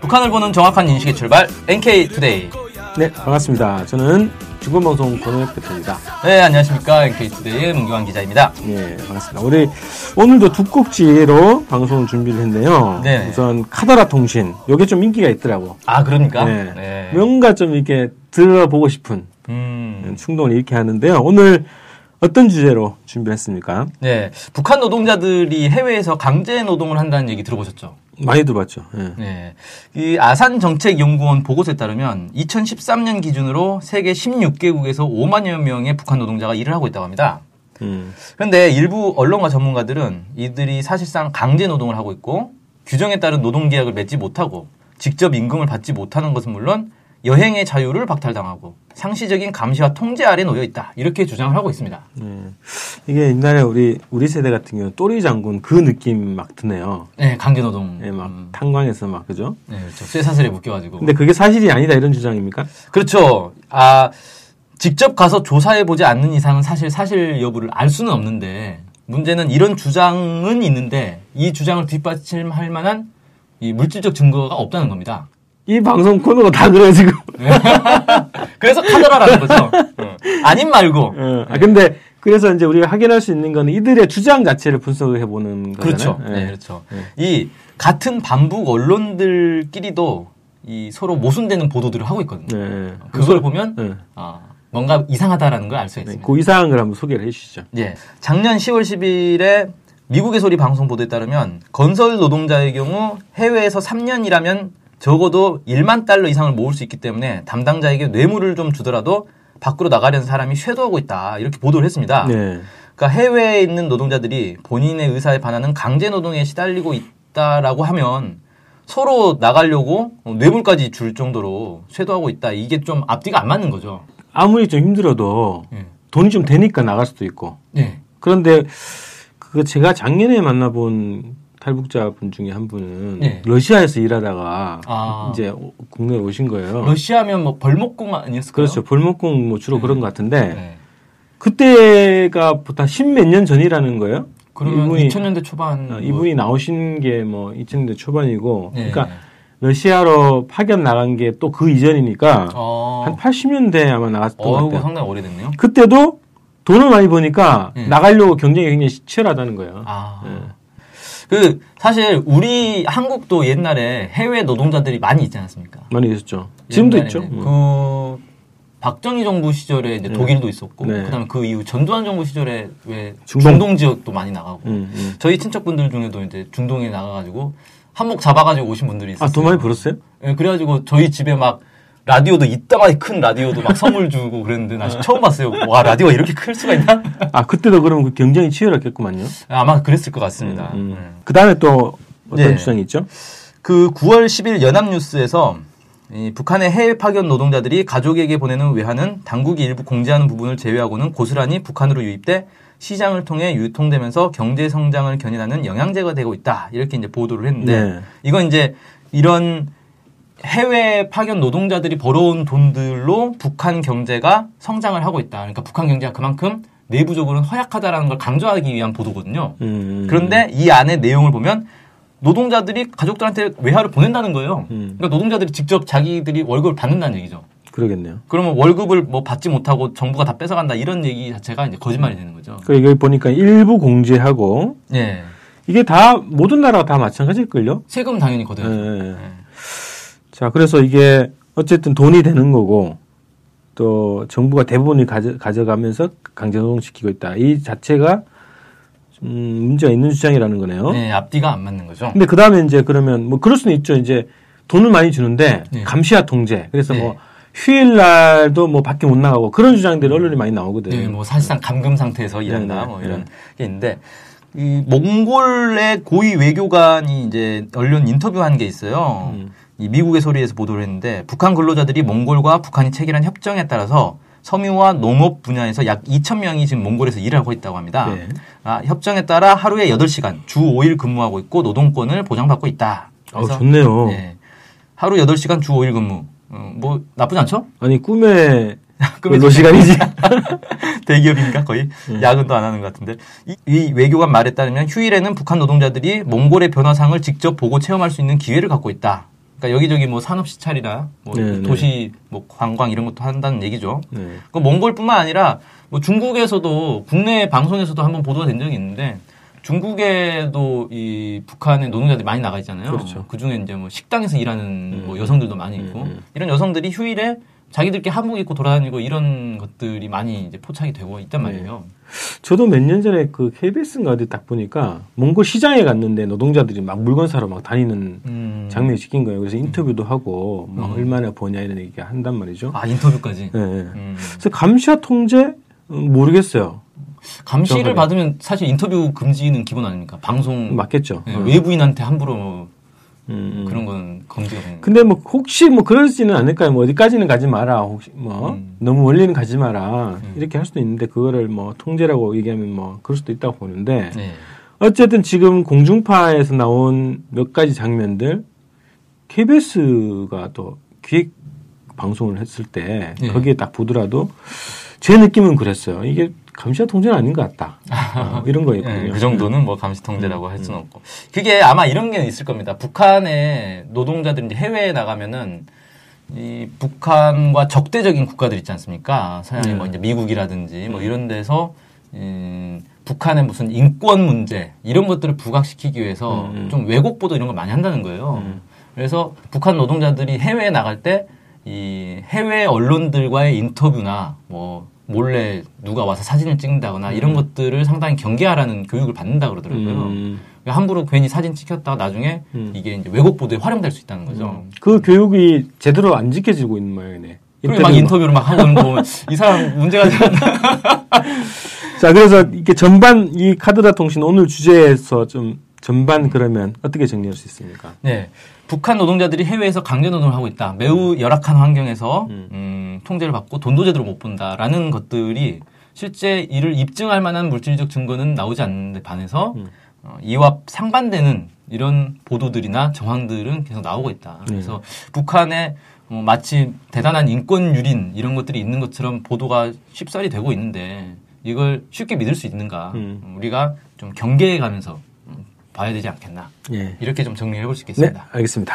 북한을 보는 정확한 인식의 출발 NK Today. 네, 반갑습니다. 저는 주권방송 권오혁 대표입니다. 네, 안녕하십니까 NK Today의 문경환 기자입니다. 네, 반갑습니다. 우리 오늘도 두 꼭지로 방송을 준비를 했네요. 네. 우선 카더라 통신. 요게 좀 인기가 있더라고. 아 그러니까. 네. 뭔가 좀 이렇게 들어보고 싶은 음. 충동을 일으키게 하는데요. 오늘 어떤 주제로 준비를 했습니까? 네, 북한 노동자들이 해외에서 강제 노동을 한다는 얘기 들어보셨죠? 많이 들어봤죠. 예. 네. 이 아산 정책연구원 보고서에 따르면 2013년 기준으로 세계 16개국에서 5만여 명의 북한 노동자가 일을 하고 있다고 합니다. 음. 그런데 일부 언론과 전문가들은 이들이 사실상 강제 노동을 하고 있고 규정에 따른 노동 계약을 맺지 못하고 직접 임금을 받지 못하는 것은 물론 여행의 자유를 박탈당하고 상시적인 감시와 통제 아래 놓여 있다 이렇게 주장을 하고 있습니다. 네. 이게 옛날에 우리 우리 세대 같은 경우 또리 장군 그 느낌 막 드네요. 네, 강제 노동. 예, 막 음, 탄광에서 막 그죠? 네, 그렇죠. 쇠사슬에 묶여가지고. 근데 그게 사실이 아니다 이런 주장입니까? 그렇죠. 아 직접 가서 조사해 보지 않는 이상은 사실 사실 여부를 알 수는 없는데 문제는 이런 주장은 있는데 이 주장을 뒷받침할 만한 이 물질적 증거가 없다는 겁니다. 이 방송 코너가 다 그래 지금. 그래서 카더라라는 거죠. 어. 아님 말고. 어, 아 근데 그래서 이제 우리가 확인할 수 있는 거는 이들의 주장 자체를 분석을 해보는 거잖아요. 그렇죠. 예. 네, 그렇죠. 이 같은 반북 언론들끼리도 이 서로 모순되는 보도들을 하고 있거든요. 네. 그걸 보면 네. 아, 뭔가 이상하다라는 걸 알 수가 네, 있습니다. 그 이상한 걸 한번 소개를 해주시죠. 예. 작년 10월 10일에 미국의 소리 방송 보도에 따르면 건설 노동자의 경우 해외에서 3년 일하면 적어도 1만 달러 이상을 모을 수 있기 때문에 담당자에게 뇌물을 좀 주더라도 밖으로 나가려는 사람이 쇄도하고 있다. 이렇게 보도를 했습니다. 네. 그러니까 해외에 있는 노동자들이 본인의 의사에 반하는 강제 노동에 시달리고 있다라고 하면 서로 나가려고 뇌물까지 줄 정도로 쇄도하고 있다. 이게 좀 앞뒤가 안 맞는 거죠. 아무리 좀 힘들어도 예. 돈이 좀 되니까 나갈 수도 있고. 네. 그런데 그 제가 작년에 만나본 탈북자 분 중에 한 분은 네. 러시아에서 일하다가 아. 이제 국내에 오신 거예요. 러시아면 뭐 벌목공 아니었을까요? 그렇죠. 볼목공 뭐 주로 네. 그런 것 같은데 네. 그때가 보다 십몇 년 전이라는 거예요. 그러면 이분이- 2000년대 초반 어, 이분이 나오신 게 뭐 2000년대 초반이고, 네. 그러니까 러시아로 파견 나간 게 또 그 이전이니까 어, 한 80년대 아마 나갔던 것 어이구 같아요. 상당히 오래됐네요. 그때도 돈을 많이 버니까 네. 나가려고 경쟁이 굉장히 치열하다는 거예요. 아. 네. 그 사실 우리 한국도 옛날에 해외 노동자들이 많이 있지 않았습니까? 많이 있었죠. 지금도 있죠. 그 박정희 정부 시절에 이제 네. 독일도 있었고 네. 그다음에 그 이후 전두환 정부 시절에 왜 중동. 중동, 지역도 많이 나가고 음, 음. 저희 친척분들 중에도 이제 중동에 나가가지고 한몫 잡아가지고 오신 분들이. 아, 돈 많이 벌었어요? 예, 그래가지고 저희 집에 막 라디오도 이따가리 큰 라디오도 막 선물 주고 그랬는데 나 처음 봤어요. 와 라디오가 이렇게 클 수가 있나? 아, 그때도 그러면 그 경쟁이 치열했겠구만요. 아마 그랬을 것 같습니다. 음. 음. 그 다음에 또 어떤 네. 주장이 있죠? 그 9월 10일 연합뉴스에서 이 북한의 해외 파견 노동자들이 가족에게 보내는 외환은 당국이 일부 공제하는 부분을 제외하고는 고스란히 북한으로 유입돼 시장을 통해 유통되면서 경제 성장을 견인하는 영양제가 되고 있다. 이렇게 이제 보도를 했는데 네. 이건 이제 이런 해외 파견 노동자들이 벌어온 돈들로 북한 경제가 성장을 하고 있다. 그러니까 북한 경제가 그만큼 내부적으로는 허약하다라는 걸 강조하기 위한 보도거든요. 음. 그런데 이 안에 내용을 보면 노동자들이 가족들한테 외화를 보낸다는 거예요. 음. 그러니까 노동자들이 직접 자기들이 월급을 받는다는 얘기죠. 그러겠네요. 그러면 월급을 뭐 받지 못하고 정부가 다 뺏어간다 이런 얘기 자체가 이제 거짓말이 되는 거죠. 그 여기 보니까 일부 공제하고 예. 이게 다 모든 나라가 다 마찬가지일걸요? 세금 당연히 걷어야죠. 예. 자, 그래서 이게 어쨌든 돈이 되는 거고 또 정부가 대부분이 가져, 가져 가면서 강제노동시키고 있다. 이 자체가 음, 문제가 있는 주장이라는 거네요. 네, 앞뒤가 안 맞는 거죠. 근데 그 다음에 이제 그러면 뭐 그럴 수는 있죠. 이제 돈을 많이 주는데 네. 감시와 통제. 그래서 네. 뭐 휴일날도 뭐 밖에 못 나가고 그런 주장들이 언론에 많이 나오거든요. 네, 뭐 사실상 감금 상태에서 일한다 네, 네, 뭐 이런 네. 게 있는데 이 몽골의 고위 외교관이 이제 언론 인터뷰한 게 있어요. 음. 이 미국의 소리에서 보도를 했는데 북한 근로자들이 몽골과 북한이 체결한 협정에 따라서 섬유와 농업 분야에서 약 2천 명이 지금 몽골에서 일하고 있다고 합니다. 네. 아, 협정에 따라 하루에 8시간, 주 5일 근무하고 있고 노동권을 보장받고 있다. 어, 좋네요. 네. 하루 8시간 주 5일 근무. 어, 뭐 나쁘지 않죠? 아니 꿈에 근로 시간이지. 대기업인가 거의 음. 야근도 안 하는 것 같은데 이, 이 외교관 말에 따르면 휴일에는 북한 노동자들이 몽골의 변화상을 직접 보고 체험할 수 있는 기회를 갖고 있다. 그러니까 여기저기 뭐 산업 시찰이나 뭐 네, 네. 도시 뭐 관광 이런 것도 한다는 얘기죠. 네. 그 몽골뿐만 아니라 뭐 중국에서도 국내 방송에서도 한번 보도가 된 적이 있는데 중국에도 이 북한의 노동자들이 많이 나가 있잖아요. 그렇죠. 그 중에 이제 뭐 식당에서 일하는 뭐 여성들도 많이 있고 음, 음. 이런 여성들이 휴일에 자기들끼리 한복 입고 돌아다니고 이런 것들이 많이 이제 포착이 되고 있단 네. 말이에요. 저도 몇 년 전에 그 KBS인가 어디 딱 보니까 몽골 시장에 갔는데 노동자들이 막 물건 사러 막 다니는 음. 장면이 찍힌 거예요. 그래서 인터뷰도 하고 뭐 음. 얼마나 버냐 이런 얘기 한단 말이죠. 아 인터뷰까지. 네. 음. 그래서 감시와 통제 음, 모르겠어요. 감시를 정확하게. 받으면 사실 인터뷰 금지는 기본 아닙니까? 방송 맞겠죠. 네, 어. 외부인한테 함부로 음, 음. 그런 건 되는 거예요. 근데 뭐 혹시 뭐 그러지는 않을까요? 뭐 어디까지는 가지 마라. 혹시 뭐 음. 너무 멀리는 가지 마라. 음. 이렇게 할 수도 있는데 그거를 뭐 통제라고 얘기하면 뭐 그럴 수도 있다고 보는데 네. 어쨌든 지금 공중파에서 나온 몇 가지 장면들 KBS가 또 기획 방송을 했을 때 네. 거기에 딱 보더라도 제 느낌은 그랬어요. 이게 감시와 통제는 아닌 것 같다. 어, 이런 거였거든요. 네, 그 정도는 뭐 감시 통제라고 할 수는 없고. 그게 아마 이런 게 있을 겁니다. 북한의 노동자들이 해외에 나가면은 이 북한과 적대적인 국가들 있지 않습니까? 서양의 네. 뭐 이제 미국이라든지 뭐 이런 데서 음, 북한의 무슨 인권 문제 이런 것들을 부각시키기 위해서 음, 음. 좀 왜곡 보도 이런 걸 많이 한다는 거예요. 음. 그래서 북한 노동자들이 해외에 나갈 때 이 해외 언론들과의 인터뷰나 뭐 몰래 누가 와서 사진을 찍는다거나 이런 것들을 상당히 경계하라는 교육을 받는다 그러더라고요. 음. 그러니까 함부로 괜히 사진 찍혔다가 나중에 음. 이게 이제 왜곡 보도에 활용될 수 있다는 거죠. 그 교육이 제대로 안 지켜지고 있는 모양이네. 그리고 막 인터뷰를 막 하고 있는 거 보면 이 사람 문제가 좀 자, 그래서 이게 전반 이 카드라 통신 오늘 주제에서 좀 전반 그러면 어떻게 정리할 수 있습니까? 네. 북한 노동자들이 해외에서 강제 노동을 하고 있다. 매우 열악한 환경에서 음. 음, 통제를 받고 돈도 제대로 못 본다라는 것들이 실제 이를 입증할 만한 물질적 증거는 나오지 않는데 반해서 음. 어, 이와 상반되는 이런 보도들이나 정황들은 계속 나오고 있다. 네. 그래서 북한에 뭐 마치 대단한 인권 유린 이런 것들이 있는 것처럼 보도가 쉽사리 되고 있는데 이걸 쉽게 믿을 수 있는가? 음. 우리가 좀 경계해 가면서 음, 봐야 되지 않겠나? 예. 이렇게 좀 정리해 볼수 네, 있겠습니다. 알겠습니다.